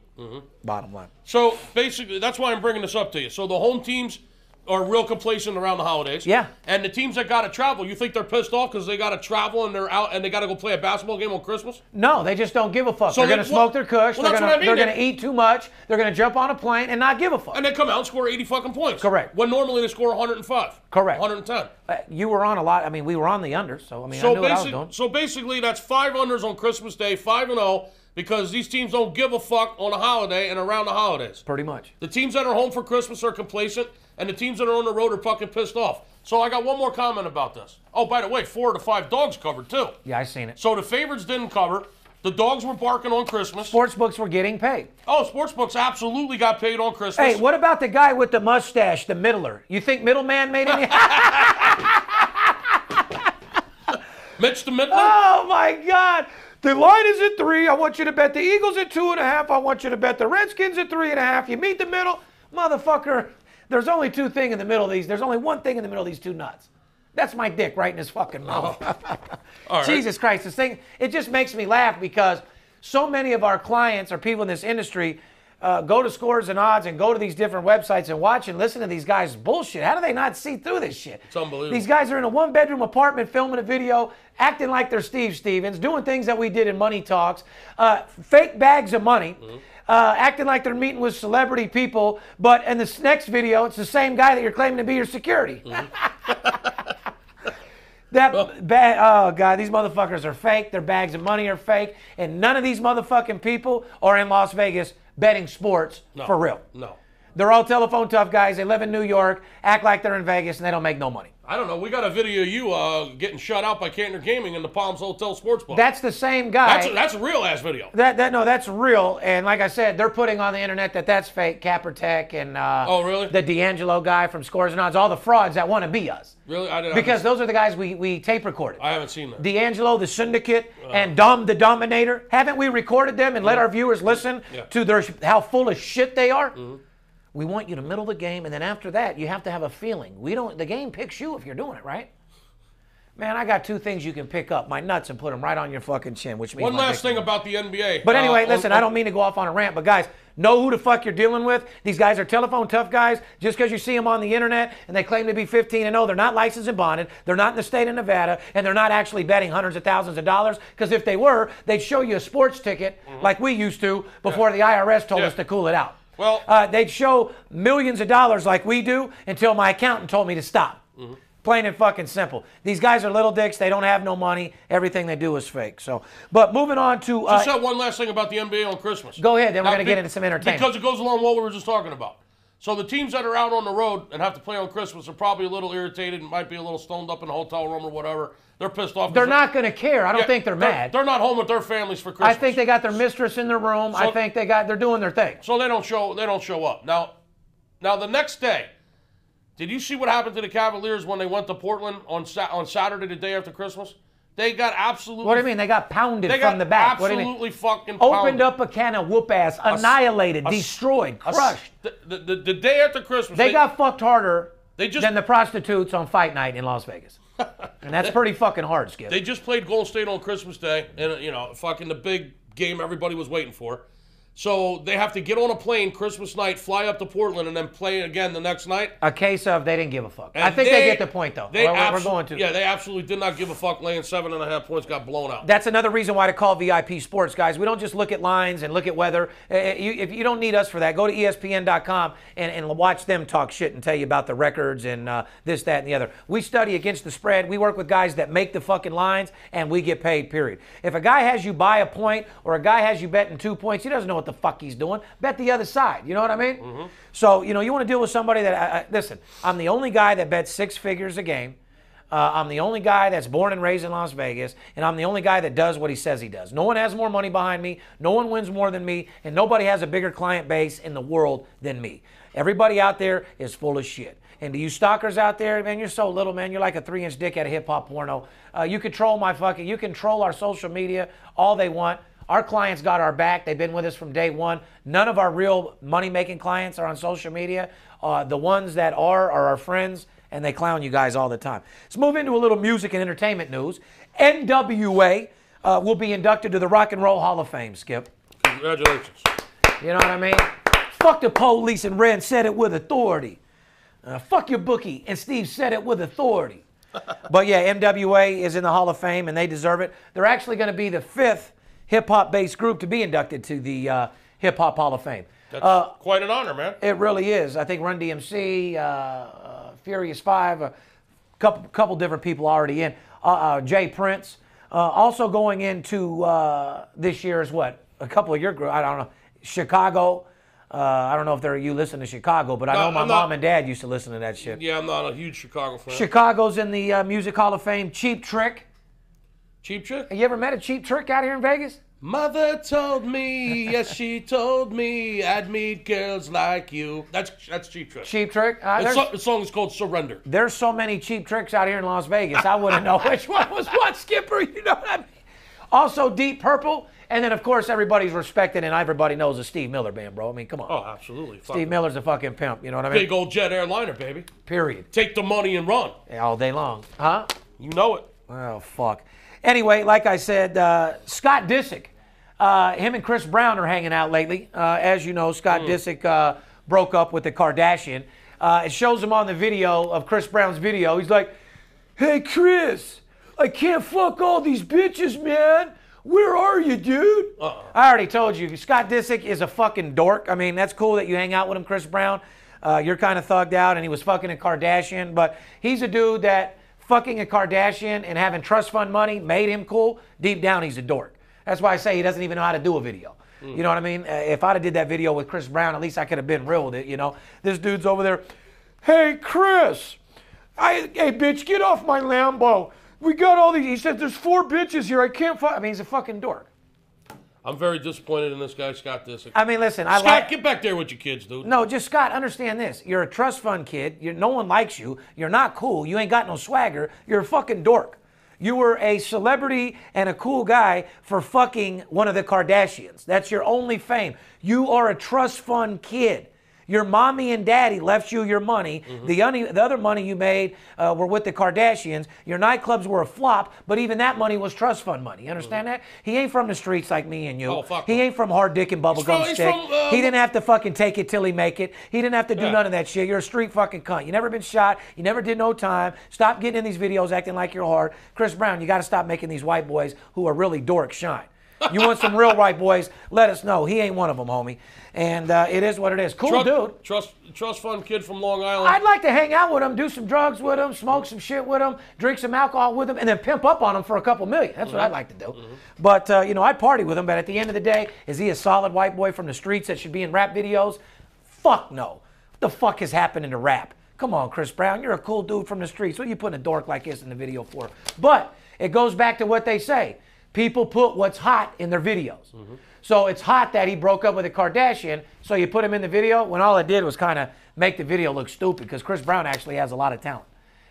Bottom line. So basically, that's why I'm bringing this up to you. So the home teams are real complacent around the holidays. Yeah. And the teams that got to travel, you think they're pissed off because they got to travel and they're out and they got to go play a basketball game on Christmas? No, they just don't give a fuck. So they're they- gonna smoke well- their kush. well, they're what I mean. they're gonna eat too much. They're gonna jump on a plane and not give a fuck. And they come out and score 80 fucking points. Correct. When normally they score 105. Correct. 110. Uh, you were on a lot. I mean, we were on the under, so I mean, I So, knew what I was doing. so basically, that's five unders on Christmas Day, 5 and 0, because these teams don't give a fuck on a holiday and around the holidays. Pretty much. The teams that are home for Christmas are complacent, and the teams that are on the road are fucking pissed off. So I got one more comment about this. Oh, by the way, four to five dogs covered too. Yeah, I seen it. So the favorites didn't cover. The dogs were barking on Christmas. Sports books were getting paid. Oh, sportsbooks absolutely got paid on Christmas. Hey, what about the guy with the mustache, the middler? You think middleman made any? Mitch the Midland? Oh my God! The line is at three. I want you to bet the Eagles at two and a half. I want you to bet the Redskins at three and a half. You meet the middle, motherfucker. There's only two thing in the middle of these. There's only one thing in the middle of these two nuts. That's my dick right in his fucking mouth. Oh. All right. Jesus Christ, this thing, it just makes me laugh because so many of our clients or people in this industry uh, go to scores and odds and go to these different websites and watch and listen to these guys bullshit. How do they not see through this shit? It's unbelievable. These guys are in a one bedroom apartment filming a video, acting like they're Steve Stevens, doing things that we did in Money Talks, uh, fake bags of money. Uh, acting like they're meeting with celebrity people, but in this next video, it's the same guy that you're claiming to be your security. That bad, oh god, these motherfuckers are fake. Their bags of money are fake, and none of these motherfucking people are in Las Vegas betting sports No. for real. No. They're all telephone tough guys. They live in New York, act like they're in Vegas, and they don't make no money. I don't know. We got a video of you uh, getting shut out by Cantor Gaming in the Palms Hotel Sportsbook. That's the same guy. that's a, that's a real ass video. that, that no, that's real. And like I said, they're putting on the internet that that's fake. CapperTek and uh, Oh, really? the D'Angelo guy from Scores and Odds, all the frauds that want to be us. Really? I didn't. Know. Because those are the guys we, we tape recorded. I haven't seen that. D'Angelo, the syndicate, and Dom the Dominator. Haven't we recorded them and let our viewers listen Yeah. Mm-hmm. to their how full of shit they are? We want you to middle the game, and then after that, you have to have a feeling. We don't. The game picks you if you're doing it right. Man, I got two things you can pick up: my nuts and put them right on your fucking chin, which means One last thing about the NBA. But anyway, Uh, listen, on- I don't mean to go off on a rant, but guys, know who the fuck you're dealing with. These guys are telephone tough guys. Just because you see them on the internet and they claim to be 15 and 0, they're not licensed and bonded. They're not in the state of Nevada, and they're not actually betting hundreds of thousands of dollars. Because if they were, they'd show you a sports ticket like we used to before the IRS told Mm-hmm. Yeah. us to cool it out. Well- uh, they'd show millions of dollars like we do until my accountant told me to stop. Mm-hmm. Plain and fucking simple. These guys are little dicks. They don't have no money. Everything they do is fake. So, but moving on to uh, Just one last thing about the NBA on Christmas. Go ahead, then we're gonna get into some entertainment. Because it goes along with what we were just talking about. So the teams that are out on the road and have to play on Christmas are probably a little irritated and might be a little stoned up in a hotel room or whatever. They're pissed off. They're not going to care. I don't Yeah, think they're, mad. They're not home with their families for Christmas. I think they got their mistress in their room. I think they got they're doing their thing. so they don't show. They don't show up now. Now the next day, did you see what happened to the Cavaliers when they went to Portland on Sa- on Saturday, the day after Christmas? They got absolutely. What do you mean? They got pounded They from got the back. What do you mean? absolutely fucking Opened up a can of whoop ass, annihilated, a destroyed, A crushed. The, the, the, the day after Christmas, They got fucked harder They just- than the prostitutes on fight night in Las Vegas. and that's pretty fucking hard, Skip. They just played Golden State on Christmas Day, and you know, fucking the big game everybody was waiting for. So they have to get on a plane Christmas night, fly up to Portland, and then play again the next night. a case of they didn't give a fuck. I think they, get the point though. They we're- we're going to. Yeah, they absolutely did not give a fuck. Laying seven and a half points, got blown out. That's another reason why to call VIP Sports, guys. We don't just look at lines and look at weather. Uh, if you don't need us for that, go to ESPN.com and, and watch them talk shit and tell you about the records and uh, this, that, and the other. We study against the spread. We work with guys that make the fucking lines, and we get paid. Period. If a guy has you buy a point or a guy has you betting two points, he doesn't know what the fuck he's doing. Bet the other side. You know what I mean? So you know you want to deal with somebody that. I, I, listen, I'm the only guy that bets six figures a game. Uh, I'm the only guy that's born and raised in Las Vegas, and I'm the only guy that does what he says he does. No one has more money behind me, no one wins more than me, and nobody has a bigger client base in the world than me. Everybody out there is full of shit. And to you stalkers out there, man, you're so little, man. You're like a three-inch dick at a hip hop porno. Uh, you control my fucking, you control our social media all they want. Our clients got our back. They've been with us from day one. None of our real money-making clients are on social media. Uh, the ones that are are our friends and they clown you guys all the time. Let's move into a little music and entertainment news. NWA uh, will be inducted to the Rock and Roll Hall of Fame, Skip. Congratulations. You know what I mean? Fuck the police and Ren said it with authority. Uh, fuck your bookie and Steve said it with authority. but yeah, NWA is in the Hall of Fame and they deserve it. They're actually going to be the fifth hip hop based group to be inducted to the uh, Hip Hop Hall of Fame. That's Uh, quite an honor, man. it really is. I think Run DMC, uh, uh, Furious Five, a couple couple different people already in. Uh, uh, Jay Prince, uh, also going into uh, this year is what a couple of your group. I don't know Chicago. Uh, I don't know if they're you listen to Chicago, but I No, know my not- mom and dad used to listen to that shit. Yeah, I'm not a huge Chicago fan. Chicago's in the uh, Music Hall of Fame. Cheap Trick. Cheap chick. You ever met a Cheap Trick out here in Vegas? Mother told me, yes, she told me, I'd meet girls like you. That's that's cheap trick. Cheap Trick. Uh, The, so, the song is called Surrender. there's so many cheap tricks out here in Las Vegas. I wouldn't know which one was what, Skipper. You know what I mean? Also, Deep Purple, and then of course everybody's respected and everybody knows the Steve Miller band, bro. I mean, come on. Oh, absolutely. Steve Fucking Miller's a fucking pimp. You know what I mean? Big old jet airliner, baby. Period. Take the money and run. All day long, huh? You know it. Oh fuck. Anyway, like I said, uh, Scott Disick, uh, him and Chris Brown are hanging out lately. Uh, as you know, Scott Disick uh, broke up with the Kardashian. Uh, it shows him on the video of Chris Brown's video. He's like, "Hey Chris, I can't fuck all these bitches, man. Where are you, dude?" I already told you, Scott Disick is a fucking dork. I mean, that's cool that you hang out with him, Chris Brown. Uh, you're kind of thugged out, and he was fucking a Kardashian, but he's a dude that fucking a Kardashian and having trust fund money made him cool. Deep down, he's a dork. That's why I say he doesn't even know how to do a video. You know what I mean? Uh, if I'd have did that video with Chris Brown, at least I could have been real with it. You know, this dude's over there. Hey, Chris. I, hey, bitch, get off my Lambo. We got all these. He said, "There's four bitches here. I can't find." I mean, he's a fucking dork. I'm very disappointed in this guy, Scott Disick. I mean, listen, I Scott, like. get back there with your kids, dude. No, just Scott, understand this. You're a trust fund kid. You're, no one likes you. You're not cool. You ain't got no swagger. You're a fucking dork. You were a celebrity and a cool guy for fucking one of the Kardashians. That's your only fame. You are a trust fund kid. Your mommy and daddy left you your money. The, only, the other money you made uh, were with the Kardashians. Your nightclubs were a flop, but even that money was trust fund money. You understand that? He ain't from the streets like me and you. Oh, fuck he ain't from hard dick and bubblegum he's stick. from, uh, he didn't have to fucking take it till he make it. He didn't have to do Yeah. none of that shit. You're a street fucking cunt. You never been shot. You never did no time. Stop getting in these videos acting like you're hard. Chris Brown, you got to stop making these white boys who are really dorks shine. You want some real white boys? Let us know. He ain't one of them, homie. And uh, it is what it is. Cool dude. Trust, trust fund kid from Long Island. I'd like to hang out with him, do some drugs with him, smoke some shit with him, drink some alcohol with him, and then pimp up on him for a couple million. That's what I'd like to do. But, uh, you know, I'd party with him, but at the end of the day, is he a solid white boy from the streets that should be in rap videos? Fuck no. What the fuck is happening to rap? Come on, Chris Brown, you're a cool dude from the streets. What are you putting a dork like this in the video for? But it goes back to what they say. People put what's hot in their videos. So it's hot that he broke up with a Kardashian. So you put him in the video when all it did was kind of make the video look stupid because Chris Brown actually has a lot of talent.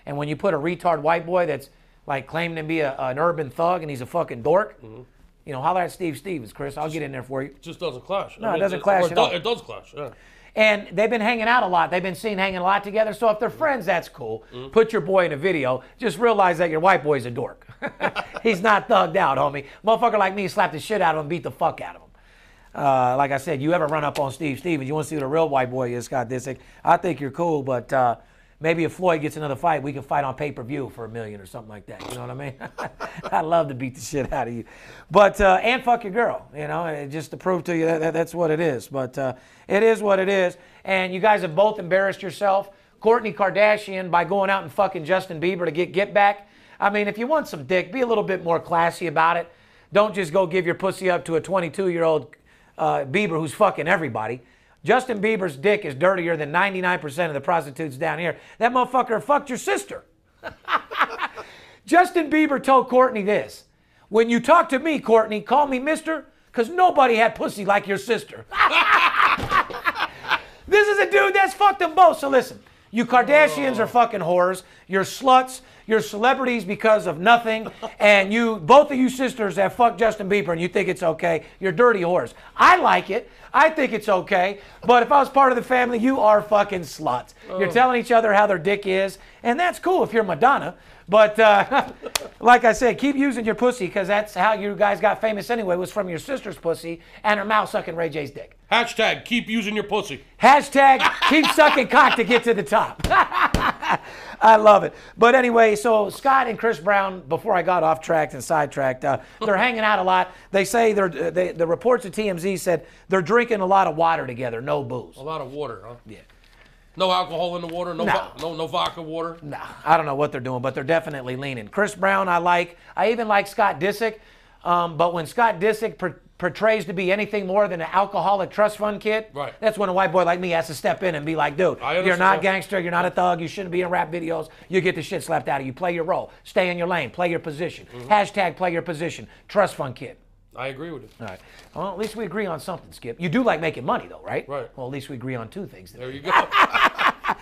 And when you put a retard white boy that's like claiming to be a, an urban thug and he's a fucking dork, you know, holler at Steve Stevens, Chris. I'll get in there for you. just doesn't clash. No, it doesn't clash at it, do-. It does clash. Yeah. And they've been hanging out a lot. They've been seen hanging a lot together. So if they're friends, that's cool. Put your boy in a video. Just realize that your white boy's a dork. He's not thugged out, homie. Motherfucker like me slapped the shit out of him, beat the fuck out of him. Uh, like I said, you ever run up on Steve Stevens, you want to see what a real white boy is, Scott Disick. I think you're cool, but uh, maybe if Floyd gets another fight, we can fight on pay per view for a million or something like that. You know what I mean? I'd love to beat the shit out of you. But, uh, and fuck your girl, you know, just to prove to you that, that that's what it is. But uh, it is what it is. And you guys have both embarrassed yourself. Kourtney Kardashian by going out and fucking Justin Bieber to get get back. I mean, if you want some dick, be a little bit more classy about it. Don't just go give your pussy up to a 22 year old uh, Bieber who's fucking everybody. Justin Bieber's dick is dirtier than 99% of the prostitutes down here. That motherfucker fucked your sister. Justin Bieber told Kourtney this When you talk to me, Kourtney, call me mister, because nobody had pussy like your sister. this is a dude that's fucked them both. So listen, you Kardashians are fucking whores. You're sluts. You're celebrities because of nothing. And you, both of you sisters have fucked Justin Bieber and you think it's okay. You're dirty whores. I like it. I think it's okay. But if I was part of the family, you are fucking sluts. You're telling each other how their dick is. And that's cool if you're Madonna. But uh, like I said, keep using your pussy because that's how you guys got famous anyway, was from your sister's pussy and her mouth sucking Ray J's dick. Hashtag keep using your pussy. Hashtag keep sucking cock to get to the top. I love it. But anyway, so Scott and Chris Brown, before I got off track and sidetracked, uh, they're hanging out a lot. They say they're, they, the reports of TMZ said they're drinking a lot of water together, no booze. A lot of water, huh? Yeah. No alcohol in the water. No, No. no, no vodka water. Nah, I don't know what they're doing, but they're definitely leaning. Chris Brown, I like. I even like Scott Disick. Um, but when Scott Disick per- portrays to be anything more than an alcoholic trust fund kid, Right. that's when a white boy like me has to step in and be like, dude, you're not gangster, you're not a thug, you shouldn't be in rap videos, you get the shit slapped out of you. Play your role, stay in your lane, play your position. Mm-hmm. Hashtag play your position. Trust fund kid. I agree with you. All right. Well, at least we agree on something, Skip. You do like making money, though, right? Right. Well, at least we agree on two things. There you go.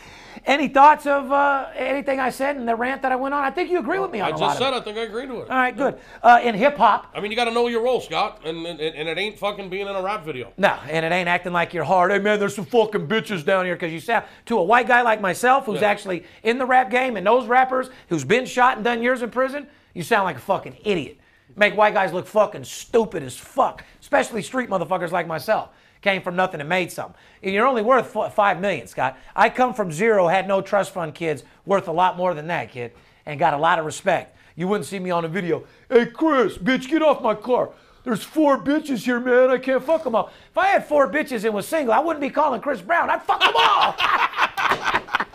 Any thoughts of uh, anything I said in the rant that I went on? I think you agree with me on I a lot just said. I think I agree to it. All right, good. Uh, in hip hop, I mean, you got to know your role, Scott, and, and and it ain't fucking being in a rap video. no, and it ain't acting like you're hard. Hey man, there's some fucking bitches down here because you sound to a white guy like myself who's Yeah. actually in the rap game and knows rappers, who's been shot and done years in prison. You sound like a fucking idiot. Make white guys look fucking stupid as fuck, especially street motherfuckers like myself. Came from nothing and made something. You're only worth five million, Scott. I come from zero, had no trust fund kids, worth a lot more than that, kid, and got a lot of respect. You wouldn't see me on a video. Hey, Chris, bitch, get off my car. There's four bitches here, man. I can't fuck them all. If I had four bitches and was single, I wouldn't be calling Chris Brown. I'd fuck them all.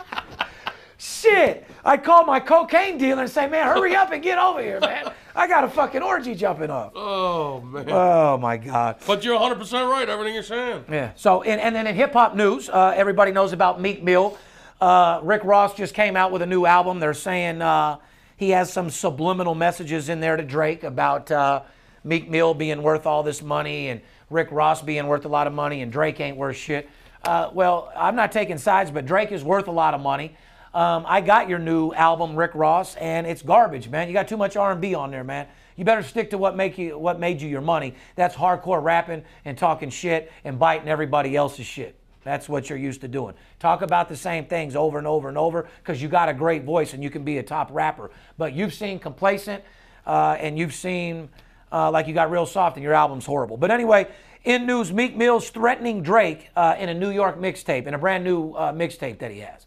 Shit. I'd call my cocaine dealer and say, man, hurry up and get over here, man. I got a fucking orgy jumping off. Oh man. Oh my God. but you're 100 percent right. Everything you're saying. Yeah. So, and, and then in hip hop news, uh, everybody knows about Meek Mill. Uh, Rick Ross just came out with a new album. They're saying uh, he has some subliminal messages in there to Drake about uh, Meek Mill being worth all this money and Rick Ross being worth a lot of money and Drake ain't worth shit. Uh, well, I'm not taking sides, but Drake is worth a lot of money. Um, I got your new album, Rick Ross, and it's garbage, man. You got too much R&B on there, man. You better stick to what make you what made you your money. That's hardcore rapping and talking shit and biting everybody else's shit. That's what you're used to doing. Talk about the same things over and over and over because you got a great voice and you can be a top rapper. But you've seen complacent uh, and you've seen uh, like you got real soft and your album's horrible. But anyway, in news, Meek Mill's threatening Drake uh, in a New York mixtape, in a brand new uh, mixtape that he has,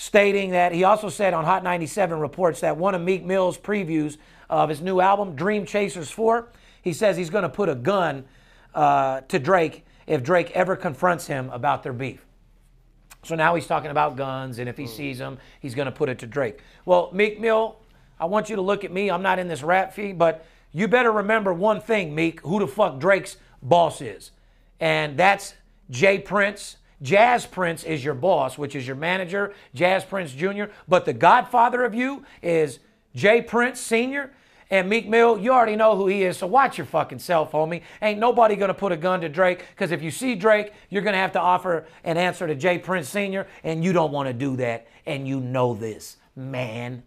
stating that he also said on Hot 97 reports that one of Meek Mill's previews of his new album, Dream Chasers 4, he says he's going to put a gun uh, to Drake if Drake ever confronts him about their beef. So now he's talking about guns, and if he sees them, he's going to put it to Drake. Well, Meek Mill, I want you to look at me. I'm not in this rap feed, but you better remember one thing, Meek, who the fuck Drake's boss is. And that's Jay Prince. Jas Prince is your boss, which is your manager, Jas Prince Jr. But the godfather of you is Jay Prince Sr. And Meek Mill, you already know who he is, so watch your fucking self, homie. Ain't nobody gonna put a gun to Drake, because if you see Drake, you're gonna have to offer an answer to Jay Prince Sr., and you don't wanna do that, and you know this, man.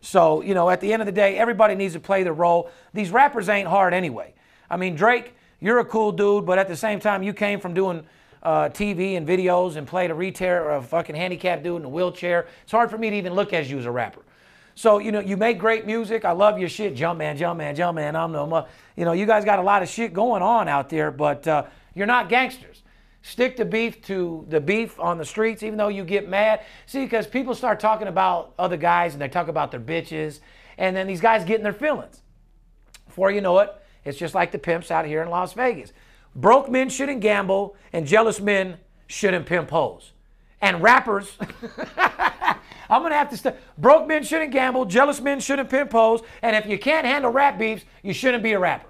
So, you know, at the end of the day, everybody needs to play their role. These rappers ain't hard anyway. I mean, Drake, you're a cool dude, but at the same time, you came from doing uh, TV and videos and played a retail a fucking handicapped dude in a wheelchair. It's hard for me to even look at you as a rapper. So, you know, you make great music. I love your shit. Jump man, jump man, jump man. I'm no. You know, you guys got a lot of shit going on out there, but uh, you're not gangsters. Stick to beef to the beef on the streets, even though you get mad. See, because people start talking about other guys and they talk about their bitches, and then these guys get in their feelings. Before you know it, it's just like the pimps out here in Las Vegas. Broke men shouldn't gamble, and jealous men shouldn't pimp hoes. And rappers, I'm gonna have to st- broke men shouldn't gamble, jealous men shouldn't pimp hoes, and if you can't handle rap beefs, you shouldn't be a rapper.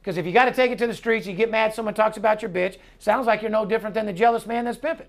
Because if you got to take it to the streets, you get mad, someone talks about your bitch, sounds like you're no different than the jealous man that's pimping.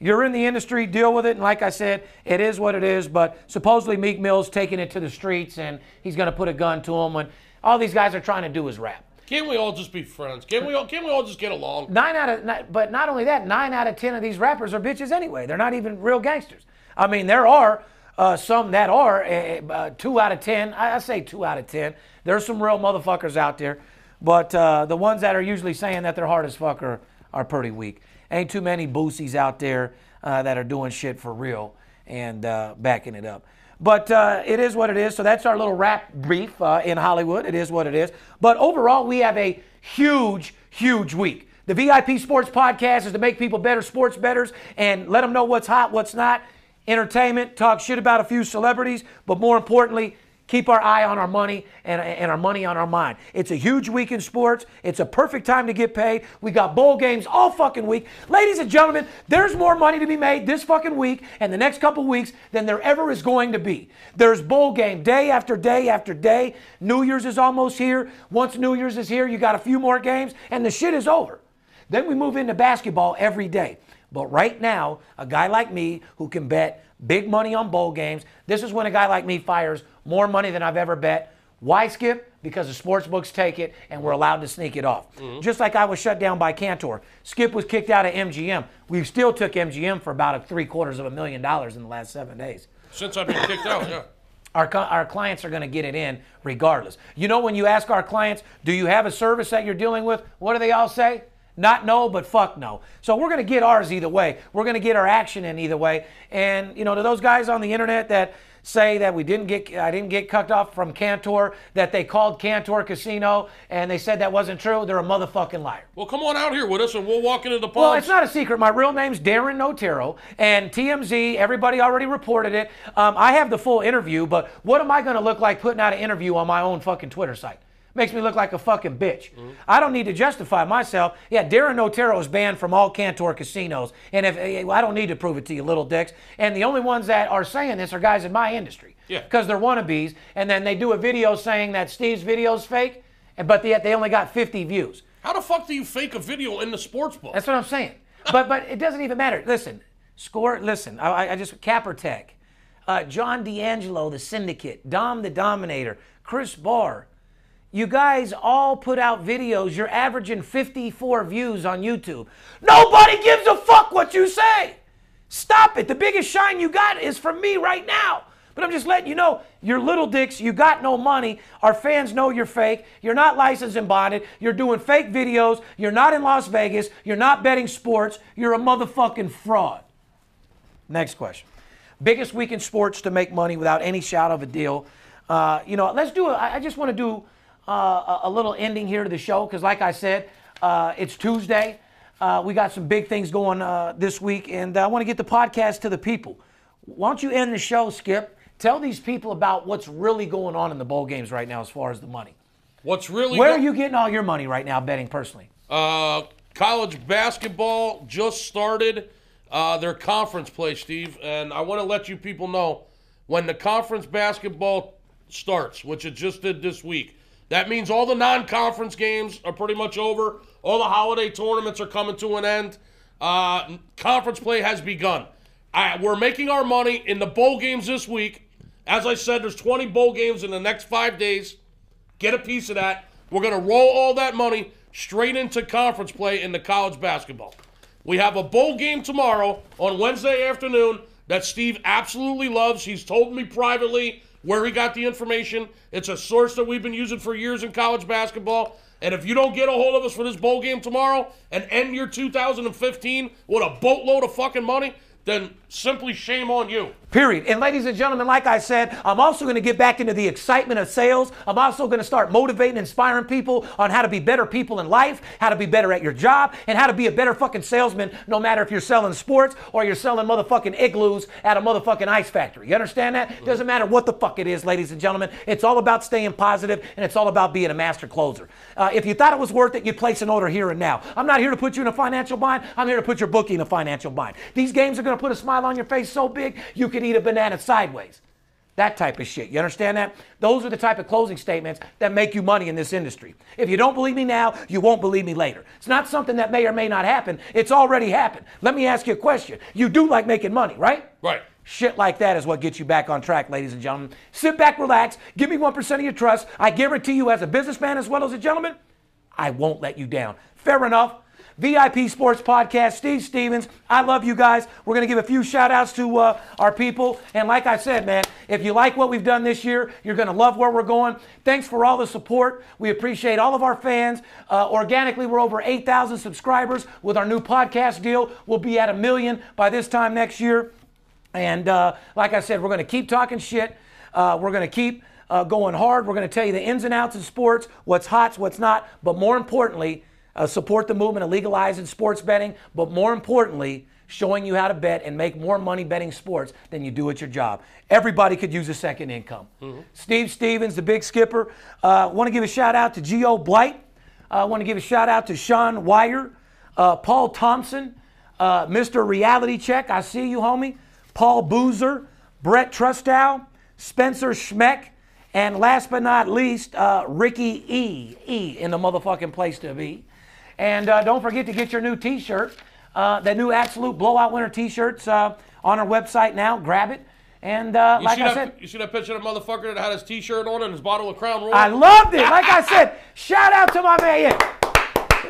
You're in the industry, deal with it, and like I said, it is what it is. But supposedly Meek Mill's taking it to the streets, and he's gonna put a gun to him when all these guys are trying to do is rap. Can't we all just be friends? Can't we all? Can't we all just get along? Nine out of, but not only that, nine out of ten of these rappers are bitches anyway. They're not even real gangsters. I mean, there are uh, some that are uh, uh, two out of ten. I, I say two out of ten. There's some real motherfuckers out there, but uh, the ones that are usually saying that they're hard as fuck are, are pretty weak. Ain't too many boosies out there uh, that are doing shit for real and uh, backing it up. But uh, it is what it is. So that's our little rap brief uh, in Hollywood. It is what it is. But overall, we have a huge, huge week. The VIP Sports Podcast is to make people better sports betters and let them know what's hot, what's not. Entertainment, talk shit about a few celebrities, but more importantly, keep our eye on our money and, and our money on our mind. It's a huge week in sports. It's a perfect time to get paid. We got bowl games all fucking week. Ladies and gentlemen, there's more money to be made this fucking week and the next couple weeks than there ever is going to be. There's bowl game day after day after day. New Year's is almost here. Once New Year's is here, you got a few more games and the shit is over. Then we move into basketball every day. But right now, a guy like me who can bet big money on bowl games, this is when a guy like me fires more money than I've ever bet. Why skip? Because the sports books take it and we're allowed to sneak it off. Mm-hmm. Just like I was shut down by Cantor. Skip was kicked out of MGM. We still took MGM for about a three quarters of a million dollars in the last seven days. Since I've been kicked out, yeah. Our, our clients are going to get it in regardless. You know, when you ask our clients, do you have a service that you're dealing with? What do they all say? Not no, but fuck no. So we're going to get ours either way. We're going to get our action in either way. And, you know, to those guys on the internet that say that we didn't get, I didn't get cucked off from Cantor, that they called Cantor Casino and they said that wasn't true, they're a motherfucking liar. Well, come on out here with us and we'll walk into the ponds. Well, it's not a secret. My real name's Darin Notaro, and TMZ, everybody already reported it. Um, I have the full interview, but what am I going to look like putting out an interview on my own fucking Twitter site? Makes me look like a fucking bitch. I don't need to justify myself. Yeah, Darin Notaro is banned from all Cantor casinos. And if eh, I don't need to prove it to you, little dicks. And the only ones that are saying this are guys in my industry. Yeah. Because they're wannabes. And then they do a video saying that Steve's video's fake, but yet they only got 50 views. How the fuck do you fake a video in the sports book? That's what I'm saying. But but it doesn't even matter. Listen, score. Listen, I, I- I just CapperTek, uh, John D'Angelo, the Syndicate, Dom the Dominator, Chris Barr. You guys all put out videos. You're averaging 54 views on YouTube. Nobody gives a fuck what you say. Stop it. The biggest shine you got is from me right now. But I'm just letting you know, you're little dicks. You got no money. Our fans know you're fake. You're not licensed and bonded. You're doing fake videos. You're not in Las Vegas. You're not betting sports. You're a motherfucking fraud. Next question. Biggest week in sports to make money without any shout of a deal. Uh, you know, let's do I just want to do uh, a, little ending here to the show because, like I said, uh, it's Tuesday. Uh, we got some big things going uh, this week, and I want to get the podcast to the people. Why don't you end the show, Skip? Tell these people about what's really going on in the bowl games right now as far as the money. What's really Where go- are you getting all your money right now betting personally? Uh, college basketball just started uh, their conference play, Steve, and I want to let you people know when the conference basketball starts, which it just did this week. That means all the non-conference games are pretty much over. All the holiday tournaments are coming to an end. Uh, conference play has begun. I, we're making our money in the bowl games this week. As I said, there's 20 bowl games in the next five days. Get a piece of that. We're going to roll all that money straight into conference play in the college basketball. We have a bowl game tomorrow on Wednesday afternoon that Steve absolutely loves. He's told me privately where he got the information. It's a source that we've been using for years in college basketball. And if you don't get a hold of us for this bowl game tomorrow and end your 2015 with a boatload of fucking money, then simply shame on you. Period. And ladies and gentlemen, like I said, I'm also going to get back into the excitement of sales. I'm also going to start motivating, inspiring people on how to be better people in life, how to be better at your job, and how to be a better fucking salesman no matter if you're selling sports or you're selling motherfucking igloos at a motherfucking ice factory. You understand that? Doesn't matter what the fuck it is, ladies and gentlemen. It's all about staying positive and it's all about being a master closer. Uh, if you thought it was worth it, you'd place an order here and now. I'm not here to put you in a financial bind. I'm here to put your bookie in a financial bind. These games are going to put a smile on your face so big you could eat a banana sideways. That type of shit. You understand that? Those are the type of closing statements that make you money in this industry. If you don't believe me now, you won't believe me later. It's not something that may or may not happen. It's already happened. Let me ask you a question. You do like making money, right? Right. Shit like that is what gets you back on track, ladies and gentlemen. Sit back, relax, give me 1% of your trust. I guarantee you, as a businessman as well as a gentleman, I won't let you down. Fair enough. VIP Sports Podcast, Steve Stevens. I love you guys. We're going to give a few shout outs to uh, our people. And like I said, man, if you like what we've done this year, you're going to love where we're going. Thanks for all the support. We appreciate all of our fans. Uh, organically, we're over 8,000 subscribers with our new podcast deal. We'll be at a million by this time next year. And uh, like I said, we're going to keep talking shit. Uh, we're going to keep uh, going hard. We're going to tell you the ins and outs of sports, what's hot, what's not. But more importantly, uh, support the movement of legalizing sports betting. But more importantly, showing you how to bet and make more money betting sports than you do at your job. Everybody could use a second income. Steve Stevens, the big skipper. Uh, Want to give a shout out to Geo Blight. I want to give a shout out to Sean Wire, uh, Paul Thompson, uh, Mr. Reality Check. I see you, homie. Paul Boozer, Brett Trustow, Spencer Schmeck, and last but not least, uh, Ricky E. E in the motherfucking place to be. And uh, don't forget to get your new T-shirt, uh, that new Absolute Blowout Winner T-shirts uh, on our website now. Grab it. And uh, like I that? said, you see that picture of that motherfucker that had his T-shirt on and his bottle of Crown Royal? I loved it. Like I said, shout out to my man.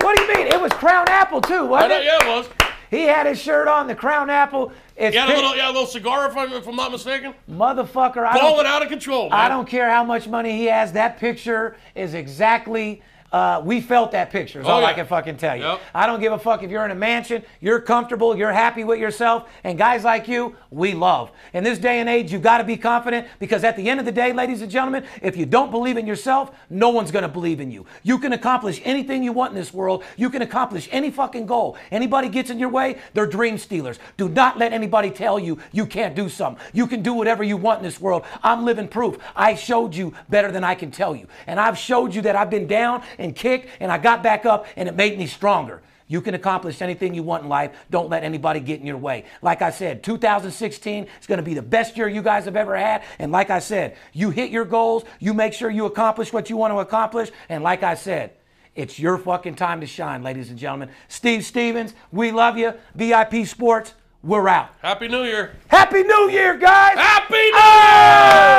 What do you mean? It was Crown Apple too, I wasn't know, it? yeah, it was. He had his shirt on, the Crown Apple. It's You had a little, yeah, a little cigar, if I'm, if I'm not mistaken. motherfucker. I don't, out of control, man. I don't care how much money he has. That picture is exactly uh, we felt that picture. Is Oh, all I can fucking tell you. Yep. I don't give a fuck if you're in a mansion, you're comfortable, you're happy with yourself, and guys like you, we love. In this day and age, you got to be confident because at the end of the day, ladies and gentlemen, if you don't believe in yourself, no one's going to believe in you. You can accomplish anything you want in this world. You can accomplish any fucking goal. Anybody gets in your way, they're dream stealers. Do not let anybody tell you you can't do something. You can do whatever you want in this world. I'm living proof. I showed you better than I can tell you. And I've showed you that I've been down and kicked and I got back up and it made me stronger. You can accomplish anything you want in life. Don't let anybody get in your way. Like I said, 2016 is going to be the best year you guys have ever had. And like I said, you hit your goals, you make sure you accomplish what you want to accomplish. And like I said, it's your fucking time to shine, ladies and gentlemen. Steve Stevens, we love you. VIP Sports, we're out. Happy New Year. Happy New Year, guys! Happy New oh!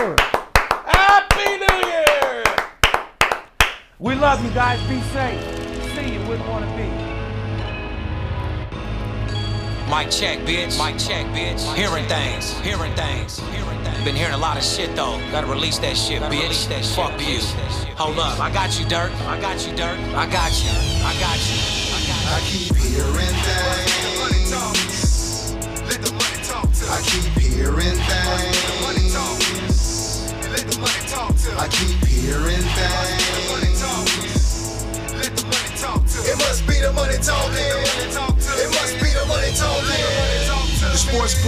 Year. Oh! Happy New Year. We love you guys. Be safe. See you. Wouldn't want to be. Mic check, bitch. Mic check, bitch. Hearing things. Hearing things. Hearing things. Been hearing a lot of shit though. Gotta release that shit, bitch. That shit. Fuck you. Hold up. I got you, Dirk. I got you, Dirk. I got you. I got you. I got you. I keep hearing things. I keep hearing things. I keep hearing things. It must be the money talking. It must be the money talking. The sports